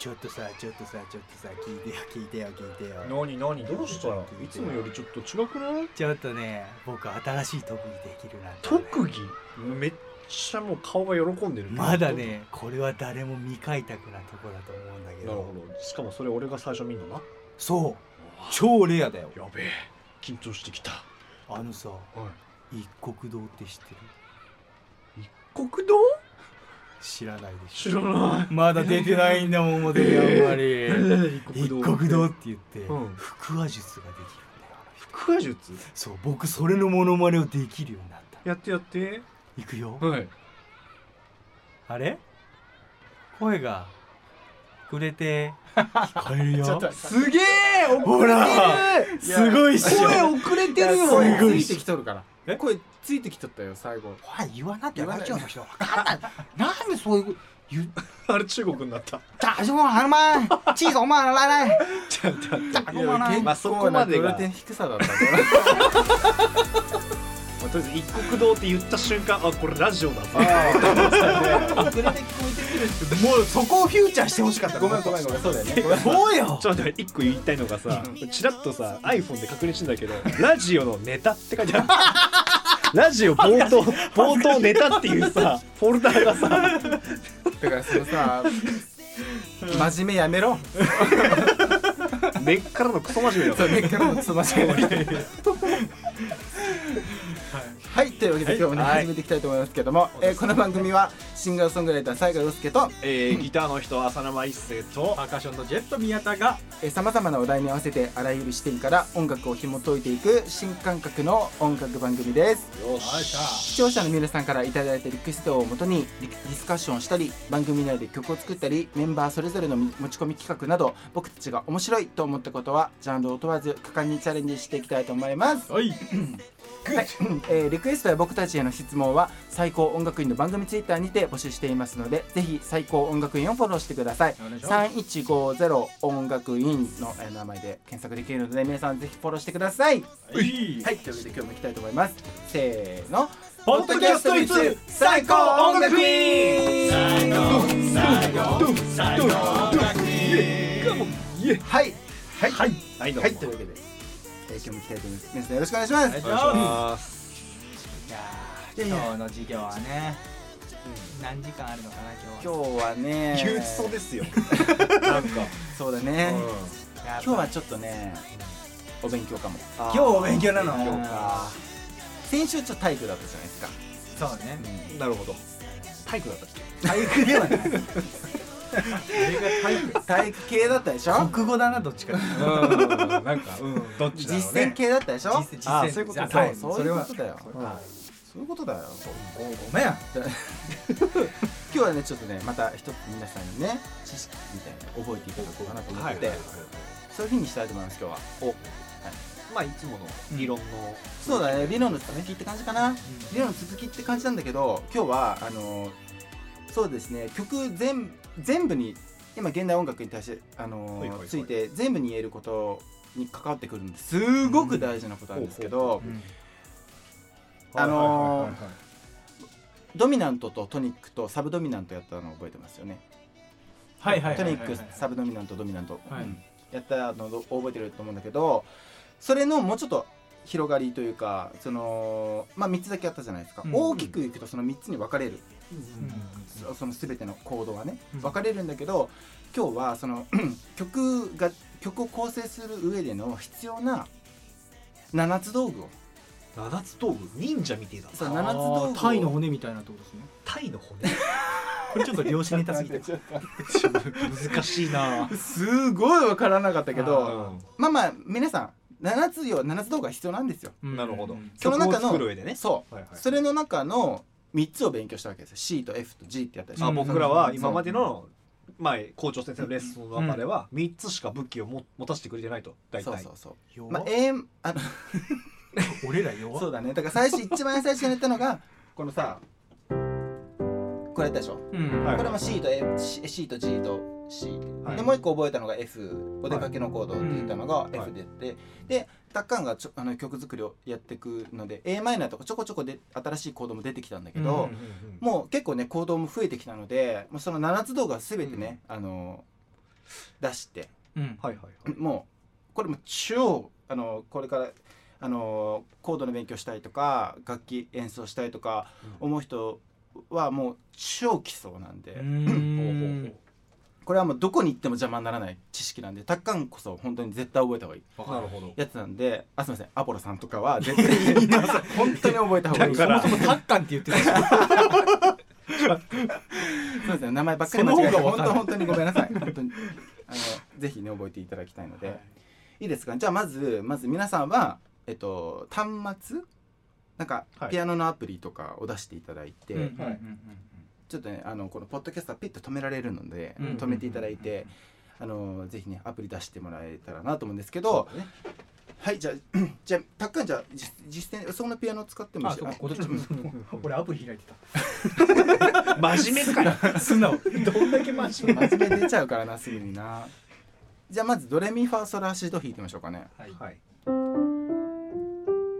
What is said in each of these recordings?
ちょっとさちょっとさちょっとさ聞いてよ聞いてよ聞いてよ。何何？どうしたいつもよりちょっと違くない？ちょっとね僕新しい特技できるなんて、特技？めっちゃもう顔が喜んでる。まだねこれは誰も未開拓なとこだと思うんだけど。なるほど。しかもそれ俺が最初見んのな？そう。超レアだよ。やべえ。緊張してきた。あのさは一国堂って知ってる？い国道知らないでしょ。知らない。まだ出てないんだもん表にあんまり。一国堂って。言ってうん。腹話術ができるんだよ腹話術？そう僕それのモノマネをできるようになった。やってやって。いくよ。はい。あれ？声がくれて 聞こえるよ。すげえほらすごいっしょ。声遅れてるよ。すごいついてきとるからえ？声ついてきとったよ最後。ほら言わなきゃ言わない。ラジオの人わかんない。なんでそういう言うあれ中国になった？大丈夫好吗气走吗来来ちょっと待って大丈夫吗まあそこまでが。低さだったとりあえず一国道って言った瞬間あこれラジオだ。ぞ遅れて聞こえてくるもうそこをフューチャーしてほしかったごめんごめんごめん。そうだよね。ごめんそうよ。ちょっと待って一個言いたいのがさチラッとさ iPhone で確認してんだけどラジオのネタって書いてある。ラジオ冒頭冒頭ネタっていうさフォルダーがさ。だからそのさ真面目やめろ。根っからのクソ真面目だ根っからのクソ真面目はいというわけで今日もねはい。始めていきたいと思いますけどもえーこの番組はシンガーソングライター西賀陽介とえー、ギターの人浅沼一生とパーカッションのジェット宮田がさまざまなお題に合わせてあらゆる視点から音楽を紐解いていく新感覚の音楽番組です。よし視聴者の皆さんからいただいたリクエストをもとにリディスカッションしたり番組内で曲を作ったりメンバーそれぞれの持ち込み企画など僕たちが面白いと思ったことはジャンルを問わず果敢にチャレンジしていきたいと思います。はい はい、えーリクエストや僕たちへの質問は最高音楽院の番組ツイッターにて募集していますのでぜひ最高音楽院をフォローしてください。お願いします。3150音楽院のえー名前で検索できるので皆さんぜひフォローしてください。はい。はい。というわけで今日も行きたいと思います。せーの。ポッドキャストいつ最高音楽院。最高最高最高音楽はい。はい。はい。はい。はい。というわけで、えー、今日も行きたいと思います。皆さんよろしくお願いします。お願いしお願いしまます。いや今日の授業はね何時間あるのかな今日は。今日はね憂鬱そうですよ。なんか、そうだね、やっぱ。今日はちょっとねお勉強かも。今今日お勉強なの。勉強か。先週ちょっと体育だったじゃないですか、そうね。なるほど。体育だったっけ？体育ではない 体育系だったでしょ？国語だなどっちか。なんかうんどっちだろう実践ね系だったでしょ？実践あーそういうことはいそうそうそれは。いうことだよ。それはそういうことだよ。ごめん今日はねちょっとねまた一つ皆さんにね知識みたいなの覚えていただこうかなと思って、はいはいはい。そういう日にしたいと思います今日は。おまあいつもの理論のそうだね理論の続きって感じかな、理論の続きって感じなんだけど今日はあのそうですね曲全全部に今現代音楽に対してあの、はいはいはい。ついて全部に言えることに関わってくるんです。ごく大事なことなんですけど、うん。あのドミナントとトニックとサブドミナントやったの覚えてますよね、はいはいはいはいトニックサブドミナントドミナント、はい。うん。やったのを覚えてると思うんだけどそれのもうちょっと広がりというかそのまあ3つだけやったじゃないですか、うん大きくいくとその3つに分かれる、うんそその全てのコードはね。うん。分かれるんだけど今日はその 曲が曲を構成する上での必要な7つ道具を。七つ道具？忍者みてえだなそう7つ道具を。タイの骨みたいなってことですね。タイの骨？これちょっと量子ネタすぎて。難しいな。すごい分からなかったけあどまあまあ皆さん7つよ7つ道具が必要なんですよ。なるほど。うん。その中のね。そう。はいはい。それの中の3つを勉強したわけですよ。C と F と G ってやったでしょ、あうん僕らは今までの前校長先生のレッスンの中では3つしか武器をも持たせてくれてないと。大体。そうそうそう。弱まあ、A あの 俺ら弱そうだね。だから最初一番最初にやったのがこのさこれやったでしょ、うん。はいこれも C と F C, C と G と C、はい。でもう一個覚えたのが F お出かけのコードって言ったのが F でって、でタッカンがちょあの曲作りをやっていくので a マイナーとかちょこちょこで新しいコードも出てきたんだけど、うんもう結構ねコードも増えてきたのでその7つ動画は全てね、あの出して。うん。はいはいはい。もうこれも超あのこれからあのコードの勉強したいとか楽器演奏したいとか思う人はもう超基礎なんで、うーんこれはもうどこに行っても邪魔にならない知識なんでタッカンこそ本当に絶対覚えた方がいい。なるほど。やつなんであすみませんアポロさんとかは絶対に本当に覚えた方がいい だから。そもそもタッカンって言ってたしそうですね名前ばっかりその間違えて本当本当にごめんなさい。本当に。あのぜひね覚えていただきたいので、い、いですか？じゃあまずまず皆さんはえっと端末？なんかはい。ピアノのアプリとかを出していただいて、はいちょっとねあのこのポッドキャストはピッと止められるので、うん。止めていただいて、あのぜひねアプリ出してもらえたらなと思うんですけど、ね。はいじゃあ じゃあたっかんじゃあ実実践そのピアノ使ってもいいしあ 俺アプリ開いてた。真面目かよ。素直。どんだけ真面目。真面目出ちゃうからなすぐにな。じゃあまずドレミファソラシド弾いてみましょうかね、はい。はい。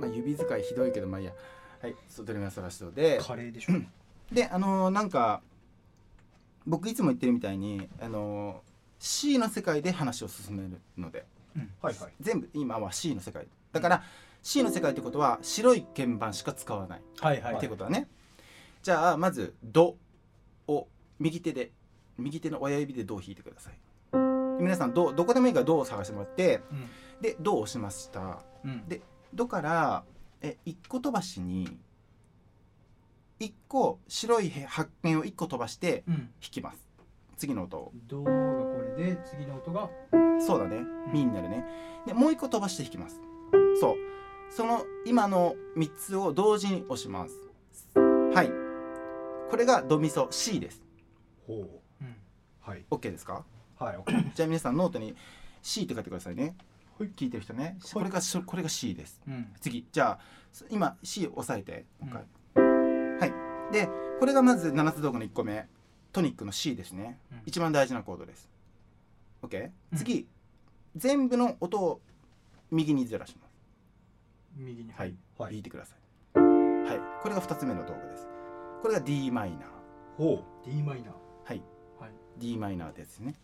まあ、指使いひどいけどまあいいや。はいそうドレミファソラシドで。カレーでしょであのーなんか僕いつも言ってるみたいにあのー C の世界で話を進めるので。はいはい。全部今は C の世界。だから C の世界ってことは白い鍵盤しか使わない。はいはい。ってことだね。じゃあまず「ド」を右手で右手の親指で「ド」を弾いてください。皆さんどどこでもいいから「ド」を探してもらってで「ド」を押しました。うん。で「ド」からえ1個飛ばしに1個白い発見を1個飛ばしてうん。弾きます。次の音を。ドがこれで次の音が。そうだね。ミになるね。でもう1個飛ばして弾きます。そう。その今の3つを同時に押します。はい。これがドミソ C です。ほう。うん。はい。OK ですか？はい OK じゃあ皆さんノートに C って書いてくださいね。はい。聞いてる人ね。これがしこれが C です。うん。次。じゃあ今 C を押さえて。もう一回、はいでこれがまず7つ道具の1個目トニックの C ですね、うん。一番大事なコードです。OK うん。次、全部の音を右にずらします。右に。はい、はい。弾いてください。はい。これが2つ目の道具です。これが d マイナー。ほ D マイナー。はい。はい。D マイナーですね。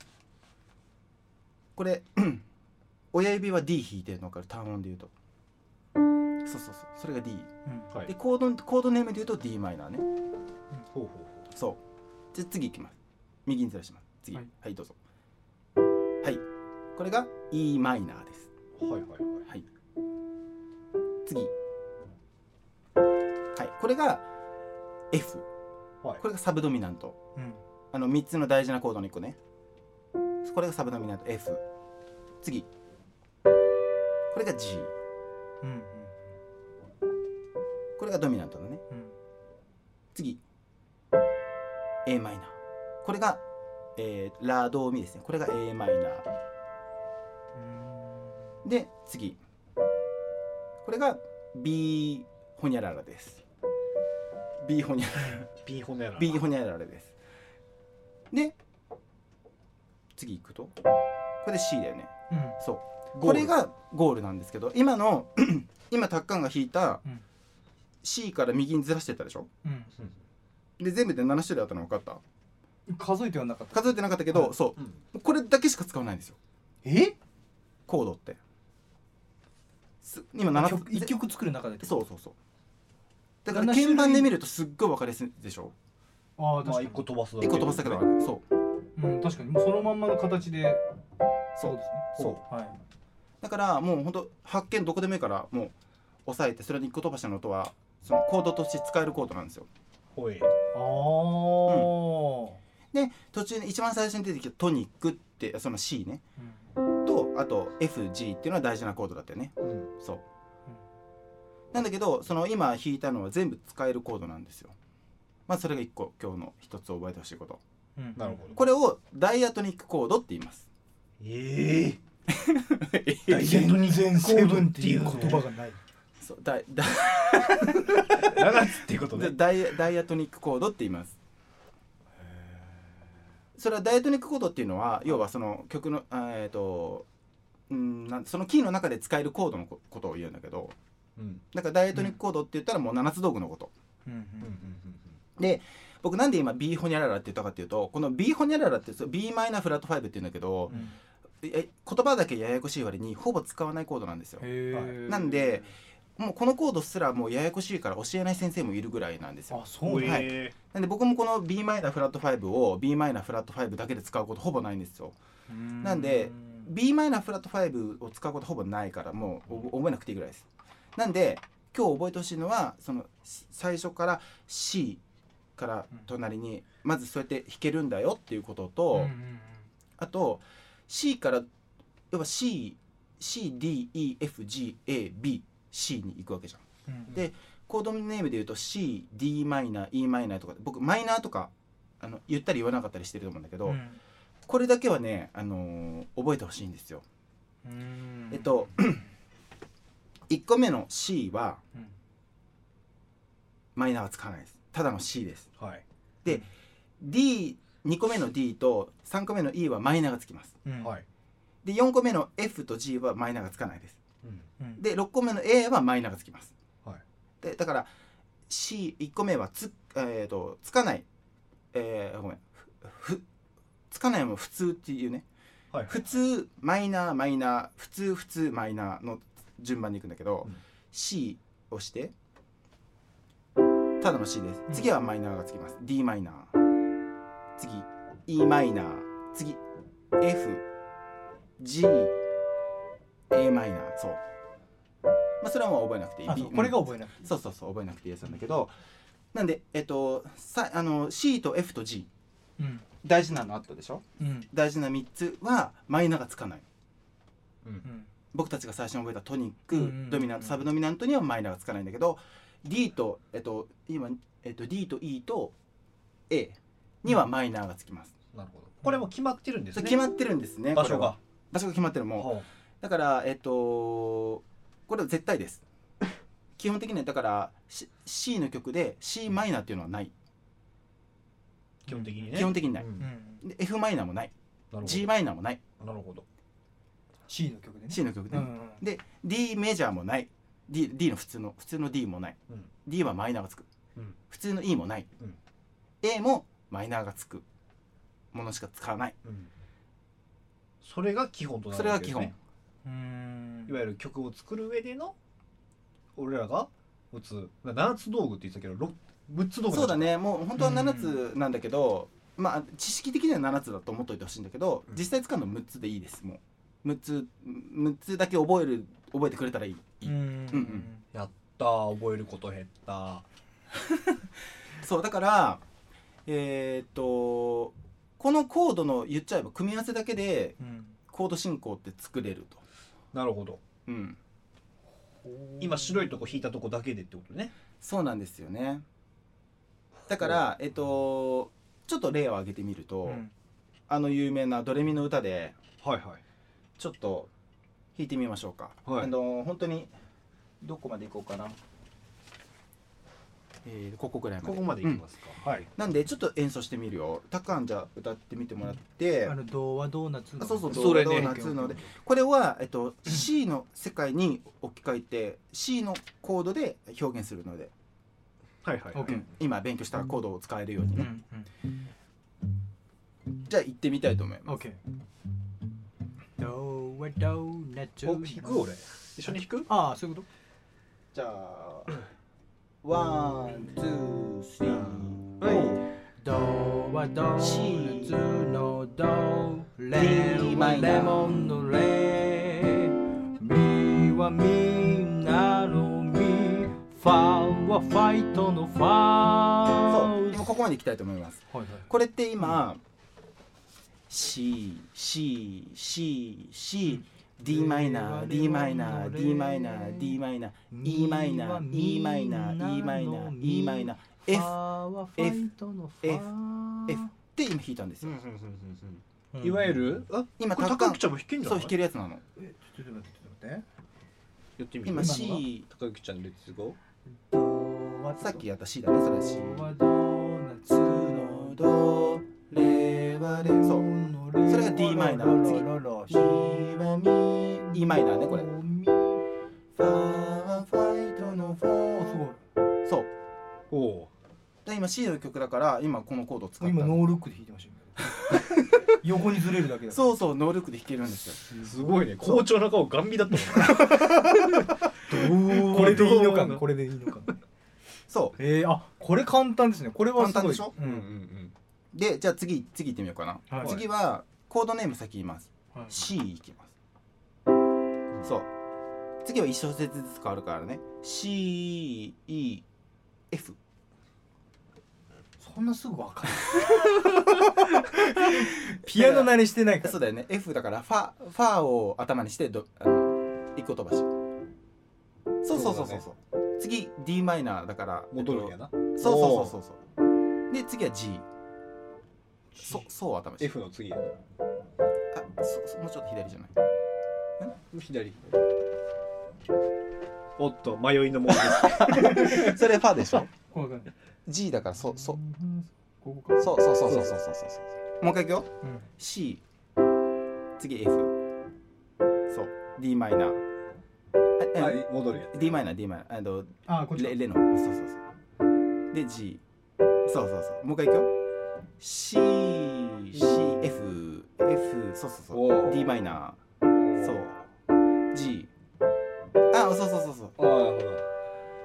これ 親指は D 弾いてるのから単音で言うとそうそうそう。それが D うはい。でコードコードネームで言うと d マイナーねほうほそう。じゃあ次いきます。右にずらします。次。ははいい、どうぞ。はい。これが e マイナーです。うはいはいはい。はい。次。はい。これが F はい。これがサブドミナント。うん。あの3つの大事なコードの1個ね。これがサブドミナント。F 次。これが G うんこれがドミナントのね。うん。次。A マイナーこれが、えーラドミですね。これが a マイナーで次。これが B ホニャララです。B ホニャララ。B ホネラ B ホニャララです。で次行くと。これで C だよね。うん。そう。これがゴールなんですけど今の 今タッカンが弾いたうん C から右にずらしてったでしょ？うん。で全部で7種類あったの分かった？数えてはなかった。数えてなかったけど、はい。そう。うん。これだけしか使わないんですよ。え？コードって。す今7曲一曲作る中でそうそうそう。だから7種類。鍵盤で見るとすっごい分かりやすいでしょ？ああ確かに。まあ一個飛ばすだ1個飛ばすだけだからね。そう。うん確かに。もうそのまんまの形で。そう。ですね。そう。はい。だからもうほんと発見どこでもいいからもう押さえてそれに1個飛ばしたの音はそのコードとして使えるコードなんですよ。ほい。ああで途中に一番最初に出てきたトニックってその C ね。うん。とあと FG っていうのは大事なコードだったよね。うん。そう。なんだけどその今弾いたのは全部使えるコードなんですよ。まあそれが1個今日の一つ覚えてほしいこと。うん。なるほど。これをダイアトニックコードって言います。え え全然セブンっていう言葉がないそうダイダ7つっていうことね。ダイダイアトニックコードって言います。それはダイアトニックコードっていうのは要はその曲のあえっ、とうんなんそのキーの中で使えるコードのこことを言うんだけどうん。だからダイアトニックコードって言ったらもう7つ道具のこと。うんうんうんで僕なんで今 B ホニャララって言ったかっていうとこの B ホニャララって b マイナーフラット5って言うんだけど、うん。え言葉だけややこしい割にほぼ使わないコードなんですよ。なんでもうこのコードすらもうややこしいから教えない先生もいるぐらいなんですよ。あそう。なんだはい。え。なんで僕もこの b マイナーフラット5を b マイナーフラット5だけで使うことほぼないんですよ。なんで b マイナーフラット5を使うことほぼないからもうお覚えなくていいぐらいです。なんで今日覚えてほしいのはそのし最初から C から隣にまずそうやって弾けるんだよっていうことと、あと C から要は CCDEFGABC に行くわけじゃん。うん。でコードネームで言うと CD マイナー E マイナーとか僕マイナーとかあの言ったり言わなかったりしてると思うんだけど、うん。これだけはね、あのー覚えてほしいんですよ。うん。えっと 1個目の C はうん。マイナーは使わないです。ただの C です。はい。D2 個目の D と3個目の E はマイナーがつきます。うん。はい。で4個目の F と G はマイナーがつかないですで6個目の A はマイナーがつきます。はい。でだから C1 個目はつ,、えー、とつかない、えーごめん。ふふつかないも普通っていうね。はい普通マイナーマイナー普通普通マイナーの順番にいくんだけど、うん。C をしてただの C です。うん。次はマイナーがつきます。D マイナー。次 E マイナー。次 FG A マイナーそう。まあそれはもう覚えなくていい。これが覚えなくていい。そうそうそう覚えなくていいやつなんだけど。なんでえっとさあの C と F と G うん。大事なのあったでしょ？うん。大事な3つはマイナーがつかない。うん。僕たちが最初に覚えたトニック、うんうんうんドミナントサブドミナントにはマイナーがつかないんだけど D とえっと今、えっと、D と E と A にはマイナーがつきます、なるほど。これも決まってるんですね。決まってるんですね場所が。場所が決まってるもう。はだからえっとこれは絶対です。基本的にはだから C, C の曲で C マイナーっていうのはない、基本的にね。基本的にない、うん。F マイナーもない。なるほど。G マイナーもない。なるほど。C の曲でね。C の曲で、うんうんで D メジャーもない。D, D の普通の普通の D もない、うん。D はマイナーがつく、うん。普通の E もない、うん。A もマイナーがつくものしか使わない。うん。それが基本となそれが基本、るわけですね。うんいわゆる曲を作る上での俺らが打つ7つ道具って言ってたけど6つ道具そうだね。もう本当はうん。7つなんだけど、まあ知識的には7つだと思っといてほしいんだけど、うん。実際使うの6つでいいですもう。6つ6つだけ覚える覚えてくれたらいい、うん。うんやったー。覚えること減った そうだからえーっとこのコードの言っちゃえば組み合わせだけでうん。コード進行って作れると、なるほど。うん、今白いとこ引いたとこだけでってことね。そうなんですよね。だからえっとちょっと例を挙げてみると、うん。あの有名なドレミの歌ではいはい。ちょっと弾いてみましょうか、はい。あの本当にどこまでいこうかなえーここぐらいまで。ここまでいきますか、はい。なんでちょっと演奏してみるよ。たくあんじゃあ歌ってみてもらって、あの童話ドーナツの。あそうそうそれね。ドーナツので。これは、えっと、C の世界に置き換えて C のコードで表現するので、はいはい、OK うん。今勉強したらコードを使えるようにうね、んうん。じゃあ行ってみたいと思います、オッケー童話ドーナツ。お弾く俺。一緒に弾く？ああそういうこじゃあワンツースリーはいと童話ドーナツのドレ D マイナーレモンのレミはみんなのミファはファイトのファそう今ここまで行きたいと思いますはいはいこれって今 C C C C D マイナー D マイナー D マイナー D マイナー E マイナー E マイナー E マイナー E マイナー F F F F って今弾いたんですよ。いわゆる？今高高木ちゃんも弾けんじゃそう弾けるやつなの。えちょっと待ってちょっと待って。やってみる？今今 C 高木ちゃんレッツゴさっきやった C だねそれ C そうそれが D マイナー次 E マイナーねこれそう。おおで今 C の曲だから今このコードを使った。今ノールックで弾いてましたよ。横にずれるだけだそうそう能力で弾けるんですよ。すごいね。好調な顔ガン見だったもん これでいいのかこれでいいのかそう。えー、あこれ簡単ですね。これはすごい。簡単でしょ？ううんうんんでじゃあ次次行ってみようかな、はい。次はコードネーム先言います。はい。C いきます。そう。次は1小節ずつ変わるからね。CEF そんなすぐわかる ピアノ慣れしてないから。そうだよね。F だからファファを頭にしてどあの一個飛ばし。そうそうそうそう。そう次 d マイナーだから戻るんやな。そうそうそうそう。そうで次は G そそうを頭にして F の次やな。あそそもうちょっと左じゃない？左。おっと迷いのものです それファでしょ？G だからそそここか。そうそうそうそうそうそうそう。そうもう一回いくよ。うん。C 次 F そう。D マイナー。あはあい戻るや d マイナー d マイナー。あのあこっちか。レレのそうそうそう。で G そうそうそう。もう一回いくよ C C F F そうそうそう。d マイナつーそう。G あそうそうそうそう。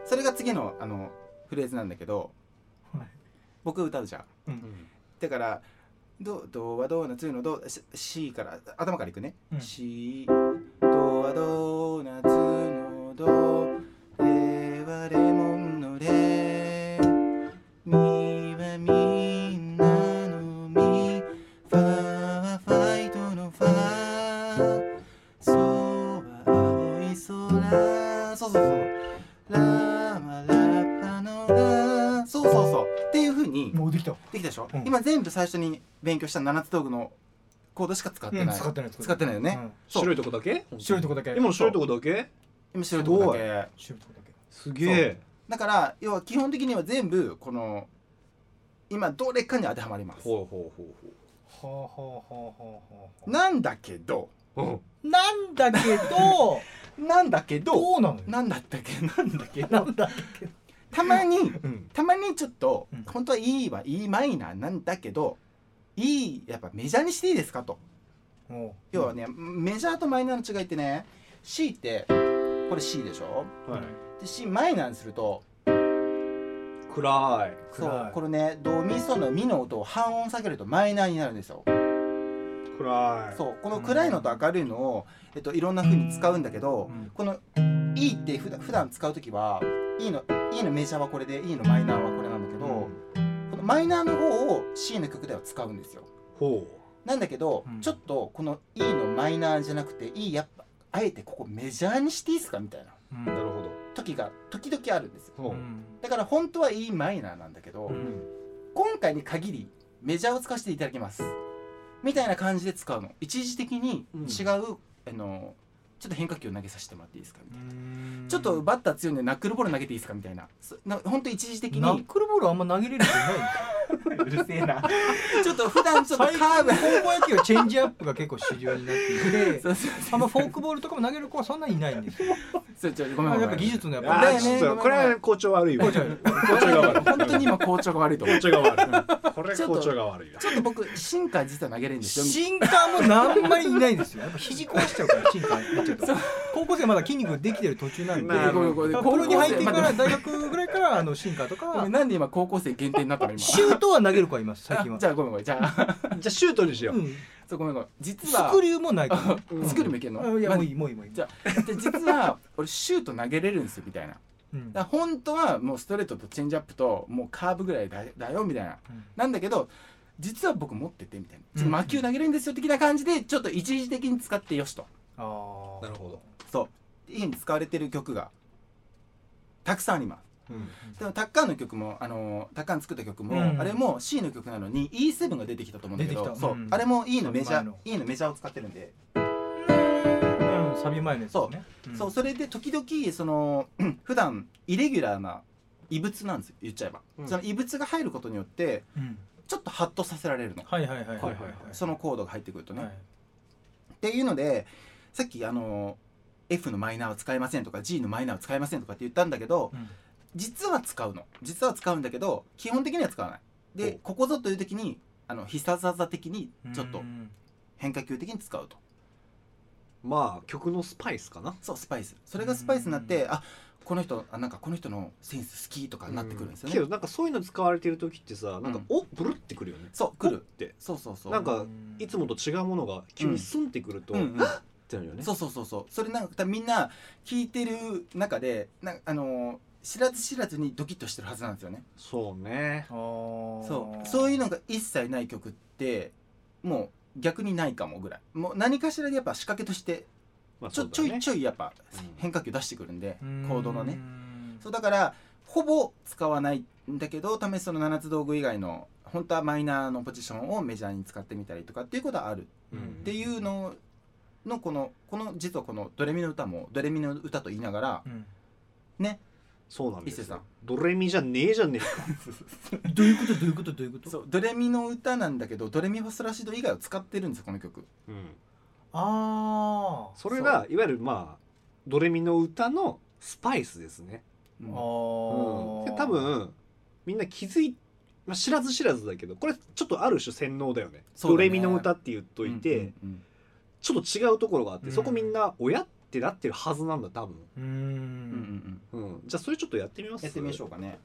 それが次のあのフレーズなんだけどはい。僕歌うじゃん。うん。だからドドはドーナツのド C から頭からいくね、うん。C ドはドーナツのドレはレモンきたでしょ、うん。今全部最初に勉強した7つ道具のコードしか使ってない、うん使ってない使ってない。よね、白いとこだけ？うん白いとこだけ。今の白いとこだけ？今白いとこだけ。白いとこだけ。すげえ。だから要は基本的には全部この今どれかに当てはまります。ほうほうほはあはあはあはあはあなんだけどうほうなんだけど なんだけどどうなのよ？なんだったっけ？なんだけ？どなんだけ？どたまにうん。たまにちょっと、うん。本当は E は E マイナーなんだけど E やっぱメジャーにしていいですかと。も要はね、メジャーとマイナーの違いってね C ってこれ C でしょ？うはい。で C マイナーにすると暗い。そうこれねドミソのミの音を半音下げるとマイナーになるんですよ。暗い。そうこの暗いのと明るいのを、えっと、いろんな風に使うんだけど、うん。この E って普段普段使う時は E の E のメジャーはこれで E のマイナーはこれなんだけど、このマイナーの方を C の曲では使うんですよ。ほなんだけど、うん。ちょっとこの E のマイナーじゃなくて E やっぱあえてここメジャーにしていいですかみたいな。うなるほど。時が時々あるんですよ。だから本当は E マイナーなんだけど、うん。今回に限りメジャーを使わせていただきます。みたいな感じで使うの。一時的に違う、あのちょっと変化球を投げさせてもらっていいですかみたいな、ちょっとバッター強いんでナックルボール投げていいですかみたいな。本当一時的に。ナックルボールあんま投げれる人いないん うるせえな。ちょっと普段ちょっとカーブ。高校野球はチェンジアップが結構主流になっていて あんまフォークボールとかも投げる子はそんなにいないんですよごめんごめん。やっぱ技術のやっあぱこれは校長悪いわ。校長が悪い。本当に今校長が悪いと思う。校長が悪い。これ校長が悪いわちょっと僕シンカー実は投げれるんですよシンカーも何まりいないんですよ。やっぱ肘壊しちゃうからシンカーになっちゃうとそう。高校生まだ筋肉できてる途中なんで。まあごめんごめん。プロに入ってから大学ぐらいからあのシンカーとか。ごめんなんで今高校生限定になったの今？シュートは投げる子はいます最近は。あじゃあごめんごめん。じゃあ。じゃあシュートにしよう。うんそうごめんごめん。実スはクリューもないからうん。スクリューもいけんの？あいやまもういいもういいもういい。じゃで実は俺シュート投げれるんですよみたいな。うん。だから本当はもうストレートとチェンジアップともうカーブぐらいだだよみたいな。うん。なんだけど実は僕持っててみたいな。ちょっとうん魔球投げれるんですよ的な感じでちょっと一時的に使ってよしと。ああなるほど。そう。いいに使われてる曲がたくさんあります。うんでもタッカーンの曲もあのタッカーン作った曲も、うん。あれも C の曲なのに E7 が出てきたと思うんだけどそう、あれも E のメジャー E のメジャーを使ってるんで、うんサビ前のやつですねそうそれで時々その 普段イレギュラーな異物なんですよ言っちゃえば、うん。その異物が入ることによってうん。ちょっとハッとさせられるの。はいはいはいはいはいそのコードが入ってくるとね、はい。っていうのでさっきあの F のマイナーを使えませんとか G のマイナーを使えませんとかって言ったんだけどうん実は使うの。実は使うんだけど基本的には使わない。でここぞという時にあの必殺技的にちょっとうん変化球的に使うと。まあ曲のスパイスかな。そうスパイス。それがスパイスになってあこの人あなんかこの人のセンス好きとかになってくるんですよね、けどなんかそういうの使われてる時ってさなんか、うん。おブルってくるよね。そう来る。おって。そうそうそう。なんかいつもと違うものが急にスンってくると、うんうん。ってなるよね。そうそうそうそう。それなんかみんな聞いてる中でなんあのー知らず知らずにドキッとしてるはずなんですよね。そうね。そう。そういうのが一切ない曲ってもう逆にないかもぐらい。もう何かしらでやっぱ仕掛けとしてまあちょ,、ちょいちょいやっぱうん変化球出してくるんで、うん。コードのね。そうだからほぼ使わないんだけど試しその7つ道具以外の本当はマイナーのポジションをメジャーに使ってみたりとかっていうことはある。うん。っていうののこのこの実はこの「ドレミの歌」も「ドレミの歌」と言いながらうん。ねそうなんですよ伊勢さん。ドレミじゃねえじゃねえか。どういうこと？どういうこと？どういうこと？そうドレミの歌なんだけどドレミファソラシド以外を使ってるんですよこの曲。うん。あそれがいわゆるまあドレミの歌のスパイスですね、うん。ああうん、で多分みんな気づいまあ、知らず知らずだけどこれちょっとある種洗脳だよね。ね。ドレミの歌って言っといて、うんうんちょっと違うところがあって、うん。そこみんな親ってなってるはずなんだ多分、ううんうんうん。うん、じゃあそれちょっとやってみます？やってみましょうかね。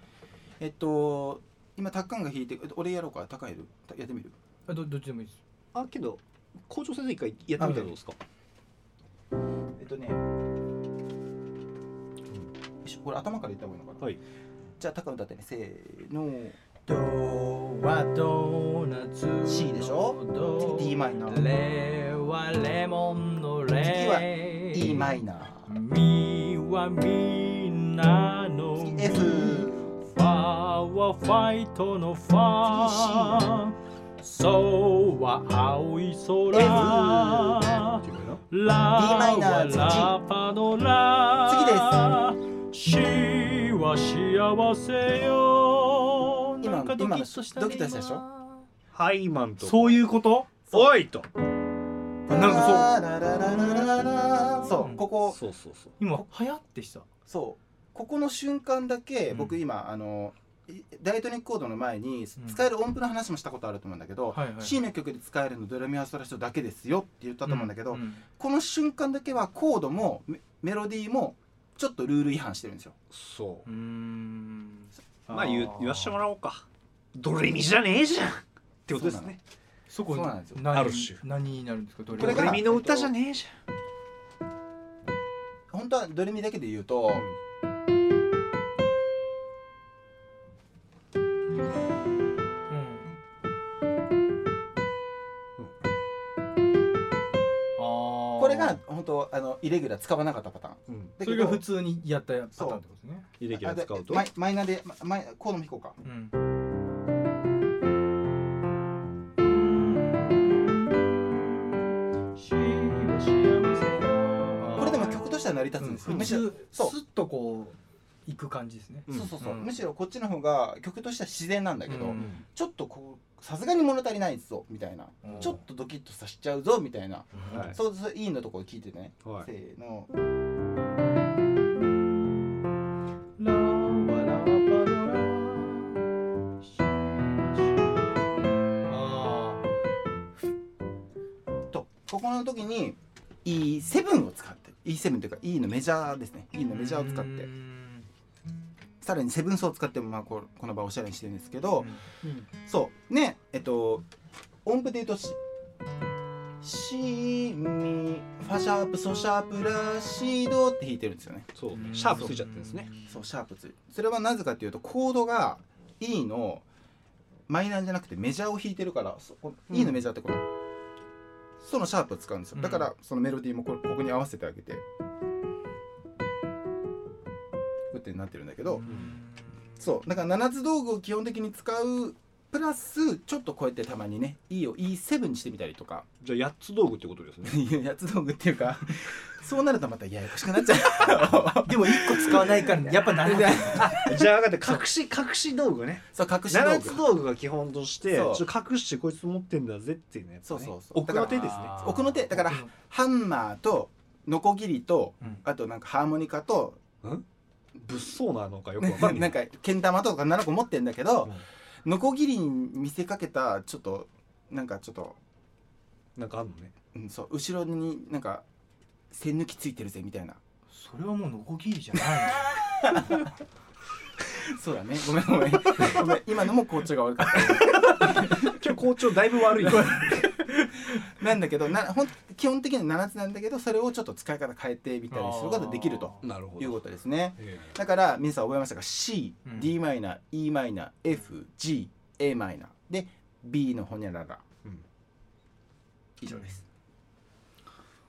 えっと今タッカンが弾いて俺やろうか？高いややってみる？あどどっちでもいいです。あけど校長先生一回やってみたらどうですか？えっとね。よいしょ。これ頭から言った方がいいのかな？はい。じゃあタッカン歌ってね。せーの。ドはドーナツ C でしょ？D マイナー。レはレモンのレ次は E マイナミはみんなの F ファはファイトのファソは青い空。っていうかなラはラパのラ。次です。C は幸せよ。今なんかドキッとしたドキッとしたでしょ？ハイマンと。そういうこと？おいと。あなんかそうここそうそうそう。今流行ってした。そう。ここの瞬間だけうん。僕今あのいダイトニックコードの前にうん。使える音符の話もしたことあると思うんだけど、はいはい。C の曲で使えるのドレミファソラシドだけですよって言ったと思うんだけど、うん。この瞬間だけはコードもメメロディーもちょっとルール違反してるんですよ。そう。うまあ言う言わしてもらおうか。ドレミじゃねえじゃんってことですね。そこなんですよ。何ある種。何になるんですか？ドレミ。の歌じゃねえじ本当はドレミだけで言うと、ここれが本当あのイレギュラー使わなかったパターン。うん、だそれが普通にやったパターンってことですね。イレギュラー使うと？マイマイナーでママイコードも弾こうか。うんしては成り立つんですよ、普むしろ通そう。スッとこういく感じですね。うんそうそうそう、うん。むしろこっちの方が曲としては自然なんだけど、うん。ちょっとこうさすがに物足りないぞみたいな、うん。ちょっとドキッとさしちゃうぞみたいな、はい。そうそういいのとこ聞いてね、はい。せーの。とここの時に E7 を使って E7 というか E のメジャーですね。E のーメジャーを使って。うんさらにセブンスを使ってもまあここの場をおしゃれにしてるんですけど、うん。そう。ねえっと音符で言うとシシミファシャープソシャープラシドって弾いてるんですよね。そう。うん。シャープついちゃってるんですね。そうシャープつい。それはなぜかっていうとコードが E のマイナーじゃなくてメジャーを弾いてるからそこうん E のメジャーってこの、そのシャープを使うんですよ。うん。だからそのメロディーもこここに合わせてあげて。こうやってなってるんだけど、そう。だから7つ道具を基本的に使うプラスちょっとこうやってたまにね E を E7 にしてみたりとか。じゃあ8つ道具ってことですね。いうやつ道具っていうか そうなるとまたややこしくなっちゃう。でも一個使わないからやっぱなる。じゃあ分かった。隠し隠し道具ね。そう隠し道7具つ道具が基本として隠してこいつ持ってんだぜっていうねそうそうそう。奥の手ですね。奥の手。だからハンマーとノコギリとうん。あとなんかハーモニカとうん？物騒なのかよくわかんない。なんかけん玉とか7個持ってんだけどうんノコギリに見せかけたちょっとなんかちょっと、なんかあんのね。うん、そう後ろになんか線抜きついてるぜみたいな。それはもうノコギリじゃないの。そうだね。ごめんごめん。ごめん。今のも校長が悪かった。今日校長だいぶ悪いよ なんだけどなほん基本的には7つなんだけどそれをちょっと使い方変えてみたりすることができるということですね。えだから皆さん覚えましたか？C、うん。D マイナー E マイナー F G A マイナー。で B のホニャララえうん。以上です、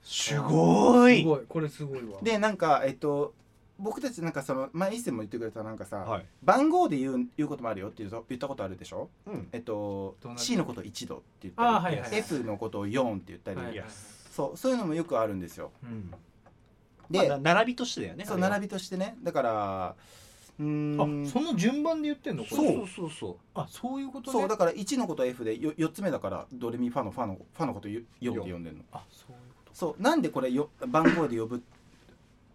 すごい。すごい。これすごいわ。でなんかえっと僕たちなんかその前一銭も言ってくれたなんかさ、はい。番号で言う言うこともあるよって言うと言ったことあるでしょ？うん。えっとどうな？る C のことを1度って言ったり、あーはいはいはい。F のことを4って言ったり、はいそうそういうのもよくあるんですよ。うん。で、まあな並びとしてだよねそう並びとしてね。だからうーん。あその順番で言ってんの？これ。そう。そうそうあそういうことね。そうだから1のことは F でよ4つ目だからドレミファのファのファのこと4って呼んでるの。あそういうこそうなんでこれよ番号で呼ぶ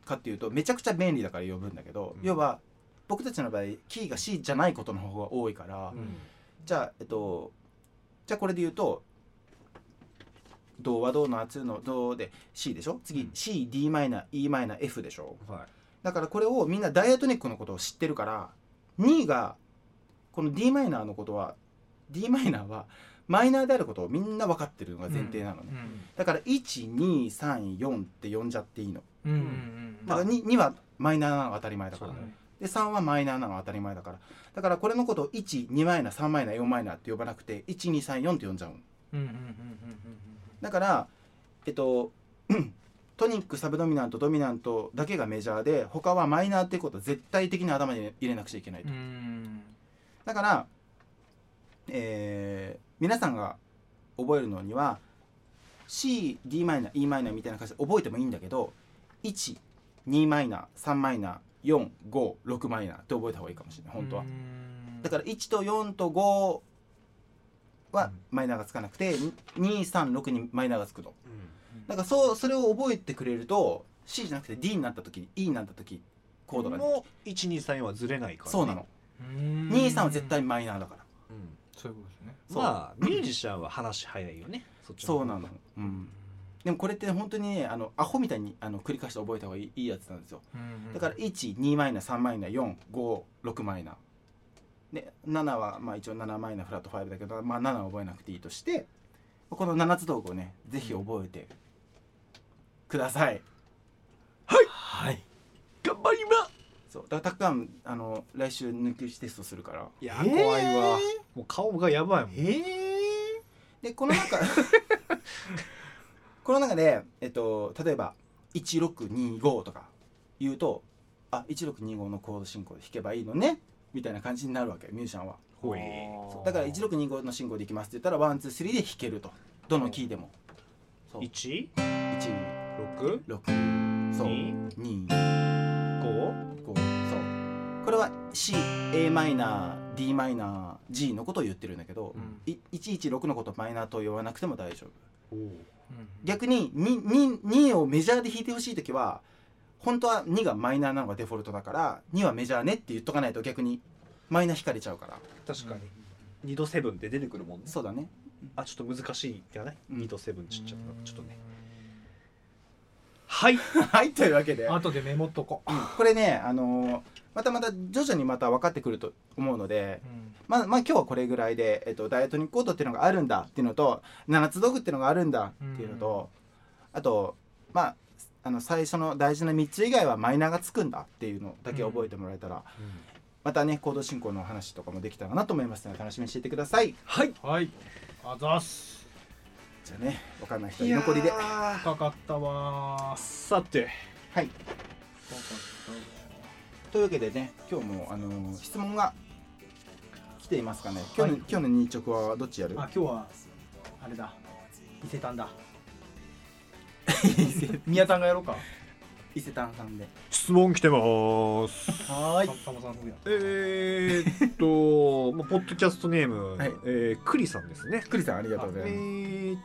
かっていうとめちゃくちゃ便利だから呼ぶんだけど、うん。要は僕たちの場合キーが C じゃないことの方が多いから、うん。じゃあえっとじゃあこれで言うとドはドの圧のドで C でしょ？次、うん。CD マイナー E マイナー F でしょ？はい。だからこれをみんなダイアトニックのことを知ってるから2がこの d マイナーのことは d マイナーはマイナーであることをみんな分かってるのが前提なのね、うん。だから1234って呼んじゃっていいの。うんうんうんだから 2, 2はマイナーなのが当たり前だから、ね。で3はマイナーなのが当たり前だから。だからこれのことを12マイナー3マイナー4マイナーって呼ばなくて1234って呼んじゃうの。うんうんうんうんだからえっと トニックサブドミナントドミナントだけがメジャーで他はマイナーってことを絶対的に頭に入れなくちゃいけないと。だから、えー皆さんが覚えるのには C、d マイナー、e マイナーみたいな感じで覚えてもいいんだけど1、2マイナー、3マイナー、4、5、6マイナーって覚えた方がいいかもしれない本当は。うん。だから1と4と5はうん。マイナーがつかなくて236にマイナーがつくと。だからそうそれを覚えてくれると C じゃなくて D になった時 E になった時コードがも1234はずれないからね。そうなの。うん。23は絶対マイナーだから。うん。そういうことですね。まあミュージシャンは話早いよね。そそうなの。うんでもこれって本当にねあのアホみたいにあの繰り返して覚えた方がいいいいやつなんですよ。だから12マイナー3マイナー456マイナー。で7はまあ一応7マイナーフラット5だけど、まあ、7は覚えなくていいとしてこの7つ道具をねぜひ覚えてください。はい。頑張りましょう。だからたくさんあの来週抜き打ちテストするから。いや怖いわ。もう顔がやばいもん。ええでこの中 この中で、えっと、例えば1625とか言うとあ1625のコード進行で弾けばいいのねみたいな感じになるわけミュージシャンは。だから1625の進行でいきますって言ったら one two three で弾けるとどのキーでも。そう。1? 16 6そう。二？2 5 5そう。これは CA マイナー d マイナー G のことを言ってるんだけど、うん。い116のことマイナーと言わなくても大丈夫。お逆に 2, 2, 2をメジャーで弾いてほしい時は本当は2がマイナーなのがデフォルトだから2はメジャーねって言っとかないと逆にマイナー弾かれちゃうから。確かに。2度セブンって出てくるもんね。そうだね。あちょっと難しいやねうん。2度セブンちっちゃったちょっとね。はい。はいというわけで、後でメモっとこ。うん。これねあのーまたまた徐々にまた分かってくると思うのでう、うん。まあ、まあ今日はこれぐらいで、えっと、ダイエットニックコードっていうのがあるんだ。っていうのと7つ道具っていうのがあるんだっていうのと、あとまああの最初の大事な3つ以外はマイナーがつくんだっていうのだけ覚えてもらえたら、またねコード進行の話とかもできたらなと思いますので楽しみにしていてください。はい。はい。あざっす。じゃあね分かんない人は残りで。や深かったわー。さて。はい。深かったわというわけでね今日もあのー質問が来ていますかね。今日の,、はい今日の日直はどっちやる？あ今日はあれだ。伊勢丹だ。宮丹がやろうか。伊勢丹さんで。質問来てます。はたまさんえー、っと、まあ、ポッドキャストネーム、はい。えー、クリさんですね。クリさんありがとうございえま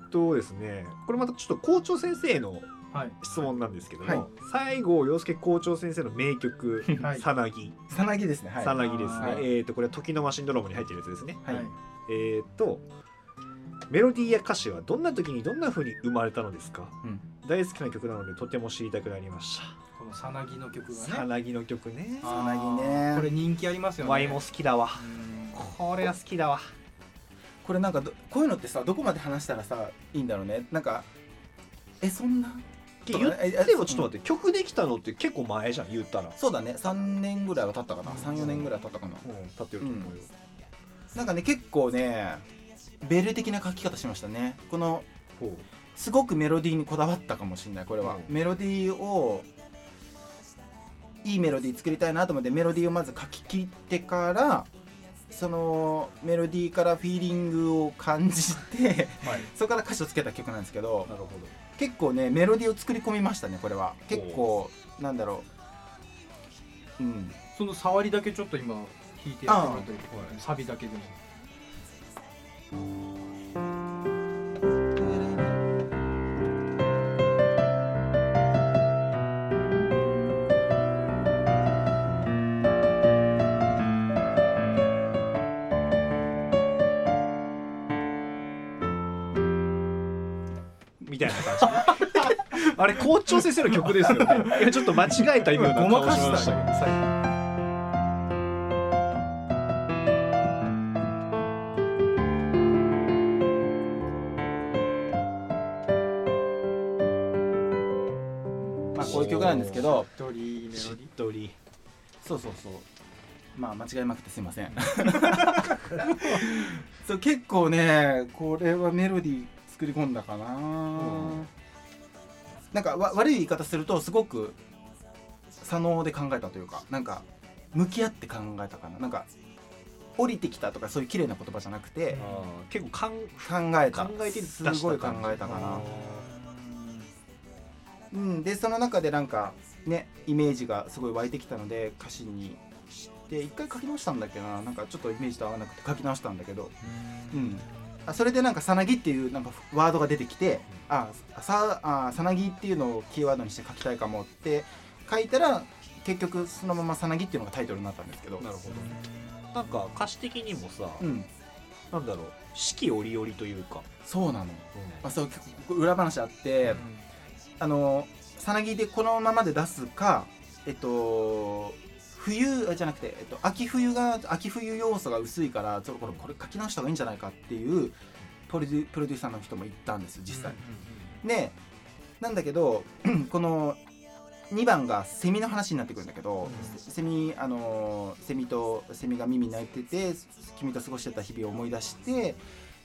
す、ー、っとですね、これまたちょっと校長先生のはい質問なんですけども、はい。西郷陽介校長先生の名曲はい「さなぎ」さなぎですね。はい。さなぎですね、はい。えっ、とこれは時のマシンドロームに入ってるやつですね。はい、えっ、とメロディーや歌詞はどんな時にどんな風に生まれたのですか？うん。大好きな曲なのでとても知りたくなりました。このさなぎの曲さがねなぎの曲ね。さなぎね。これ人気ありますよね。ワイも好きだわ。うん。これは好きだわ。これなんかどこういうのってさどこまで話したらさいいんだろうね。なんかえそんな言ってもちょっと待って曲できたのって結構前じゃん言ったら。そうだね。3年ぐらいは経ったかな。34年ぐらいは経ったかな。うん。立ってると思うよ、なんかね結構ねベル的な書き方しましたね。このほすごくメロディーにこだわったかもしれないこれは、うん。メロディーをいいメロディー作りたいなと思ってメロディーをまず書き切ってからそのメロディーからフィーリングを感じてはい。そこから歌詞をつけた曲なんですけど。なるほ結構ねメロディーを作り込みましたねこれは。結構なんだろう。うん。その触りだけちょっと今弾いてやってもらったりとかはいサビだけでもれ校長先生の曲ですよね。い やちょっと間違えた今ごまかしましたたね最後まあこういう曲なんですけど。しっディとり。そうそうそう。まあ間違えまくってすいません。そう結構ねこれはメロディー作り込んだかな、なんかわ悪い言い方するとすごく左脳で考えたというかなんか向き合って考えたかな。なんか降りてきたとかそういう綺麗な言葉じゃなくて結構かん考えた。考えて出すごい考えたかな。うん、でその中でなんかねイメージがすごい湧いてきたので歌詞にして一回書き直したんだっけな。なんかちょっとイメージと合わなくて書き直したんだけど、うん、あそれでなんか「さなぎ」っていうなんかワードが出てきて「あさあさなぎ」っていうのをキーワードにして書きたいかもって書いたら結局そのまま「さなぎ」っていうのがタイトルになったんですけど。なるほど。なんか歌詞的にもさ、うん。なんだろう四季折々というか、そうなの、あ、そう結構裏話あって、あのさなぎでこのままで出すかえっと冬あじゃなくて、えっと、秋冬が秋冬要素が薄いからちょっとこれこれ書き直した方がいいんじゃないかっていうプロデュプロデューサーの人も言ったんです実際。でなんだけど この2番がセミの話になってくるんだけど、セミあのセミとセミが耳鳴いてて君と過ごしてた日々を思い出して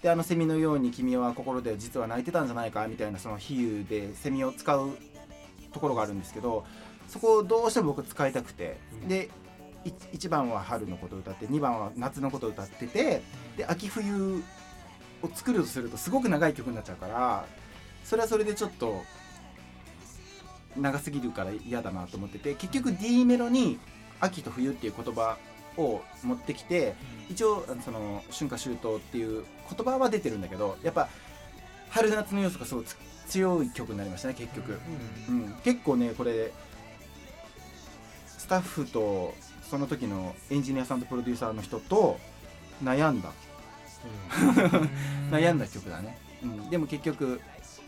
であのセミのように君は心で実は泣いてたんじゃないかみたいなその比喩でセミを使うところがあるんですけどそこをどうしても僕使いたくて、うん。で1番は春のことを歌って2番は夏のことを歌っててで秋冬を作るとするとすごく長い曲になっちゃうからそれはそれでちょっと長すぎるから嫌だなと思ってて結局 D メロに「秋と冬」っていう言葉を持ってきて一応その春夏秋冬っていう言葉は出てるんだけどやっぱ春夏の要素がすごいつ強い曲になりましたね結局、うん、結構ねこれスタッフとその時のエンジニアさんとプロデューサーの人と悩んだ。悩んだ曲だね、うん、でも結局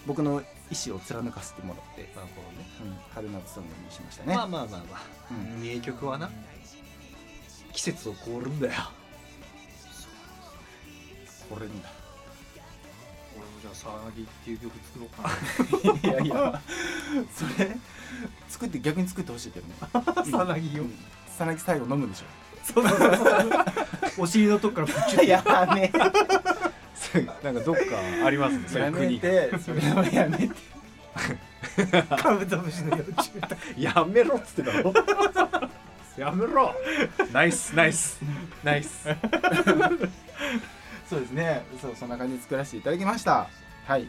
僕の意思を貫かせてもらって、なるほどね。うん、春夏ソングにしましたね、まあまあまあまあ、うん。名曲はな。季節を凍るんだよ。これにだじゃあさなぎっていう曲作ろうかな。いやいや。それ作って逆に作ってほしいけどね。さなぎを。うん。さなぎ最後飲むでしそうそうそうそう。お尻のとこからプチょやめ。なんかどっかありますねそういやめう国てそれはやめて。カブトムシの幼虫やめろっつってたろやめろ。ナイスナイス。ナイスそうですね。そうそんな感じで作らせていただきました。はい。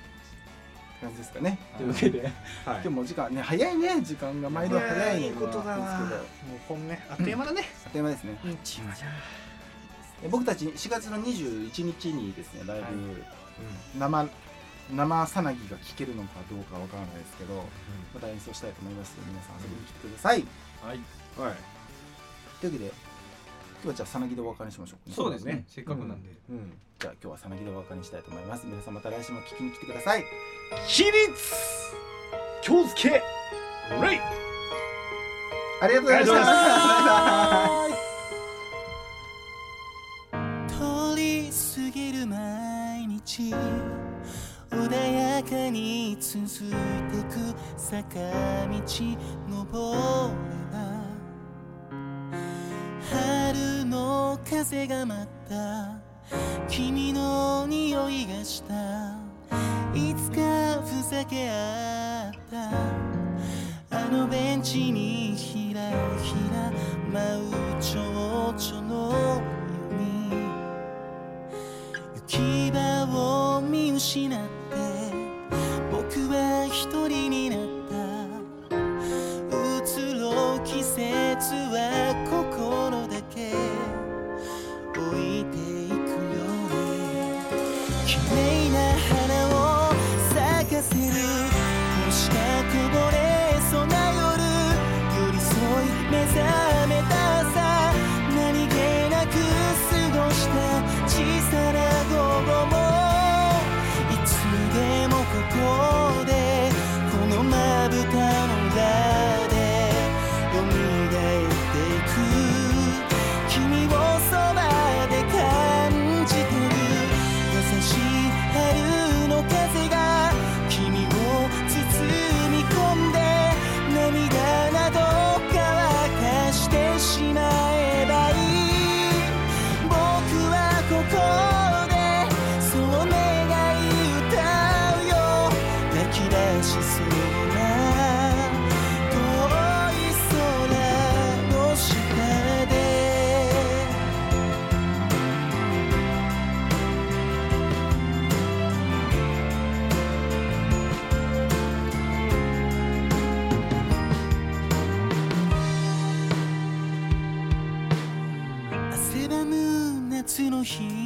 感じですかね。というわけで。はい。今日もお時間ね早いね。時間が毎度早いのいいことだな。ですけど。もうこんねあっという間だね、あっという間ですね。え僕たち4月の21日にですねライブ、生生さなぎが聴けるのかどうかわからないですけどまた演奏したいと思います。ので皆さん遊びに来てください。はい。はい。というわけで今日はじゃあさなぎでお別れにしましょう。そうですね。ねせっかくなんで。うん。じゃあ今日はさなぎでお別れにしたいと思います。皆さんまた来週も聞きに来てください。起立気をつけレイ。ありがとうございました。ありが通り過ぎる毎日穏やかに続いてく坂道登れば春の風が舞った。君の匂いがした。いつかふざけ合った。あのベンチにひらひら舞う蝶々のように。行き場を見失って。僕は一人になった。夏の